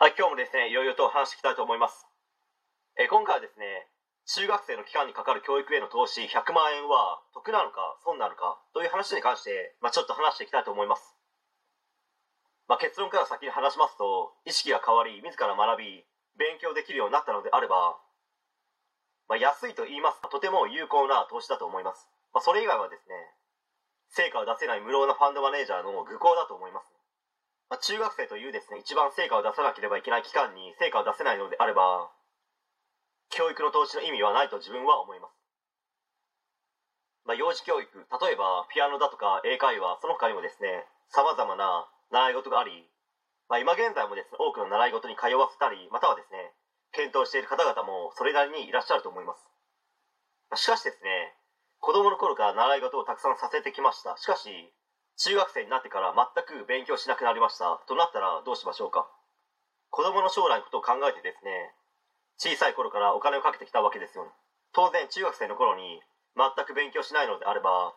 はい、今日もですね、いろいろと話していきたいと思います。え今回はですね、中学生の期間にかかる教育への投資100万円は得なのか損なのかという話に関して、まあ、ちょっと話していきたいと思います。まあ、結論から先に話しますと、意識が変わり、自ら学び、勉強できるようになったのであれば、まあ、安いと言いますか、とても有効な投資だと思います。ま、それ以外はですね、成果を出せない無料なファンドマネージャーの愚行だと思います。まあ、中学生というですね一番成果を出さなければいけない期間に成果を出せないのであれば教育の投資の意味はないと自分は思います、まあ、幼児教育例えばピアノだとか英会話その他にもですねさまざまな習い事があり、まあ、今現在もですね多くの習い事に通わせたりまたはですね検討している方々もそれなりにいらっしゃると思います。しかしですね子供の頃から習い事をたくさんさせてきました。しかし中学生になってから全く勉強しなくなりました。となったらどうしましょうか。子供の将来のことを考えてですね小さい頃からお金をかけてきたわけですよね。当然中学生の頃に全く勉強しないのであれば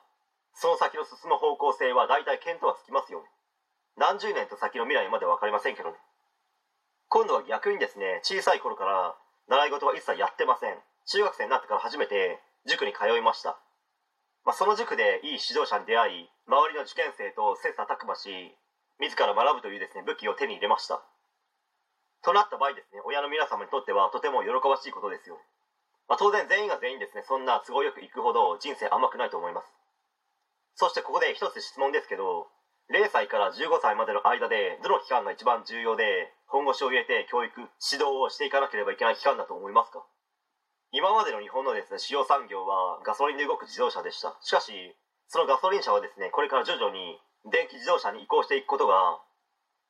その先の進む方向性は大体見当はつきますよね。何十年と先の未来まで分かりませんけどね。今度は逆にですね小さい頃から習い事は一切やってません。中学生になってから初めて塾に通いました。まあ、その塾でいい指導者に出会い周りの受験生と切磋琢磨し自ら学ぶというですね武器を手に入れました。となった場合ですね親の皆様にとってはとても喜ばしいことですよ、まあ、当然全員が全員ですねそんな都合よくいくほど人生甘くないと思います。そしてここで一つ質問ですけど0歳から15歳までの間でどの期間が一番重要で本腰を入れて教育指導をしていかなければいけない期間だと思いますか？今までの日本のですね主要産業はガソリンで動く自動車でした。しかしそのガソリン車はですねこれから徐々に電気自動車に移行していくことが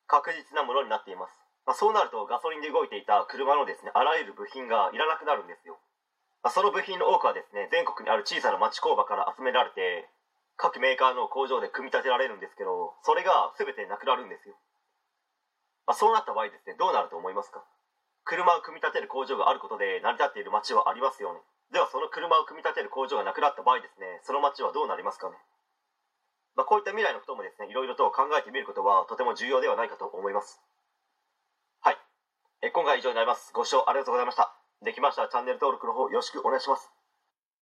確実なものになっています、まあ、そうなるとガソリンで動いていた車のですねあらゆる部品がいらなくなるんですよ、まあ、その部品の多くはですね全国にある小さな町工場から集められて各メーカーの工場で組み立てられるんですけどそれが全てなくなるんですよ、まあ、そうなった場合ですねどうなると思いますか？車を組み立てる工場があることで成り立っている町はありますよね。ではその車を組み立てる工場がなくなった場合ですねその町はどうなりますかね、まあ、こういった未来のこともですねいろいろと考えてみることはとても重要ではないかと思います。はい。え今回は以上になります。ご視聴ありがとうございました。できましたらチャンネル登録の方よろしくお願いします。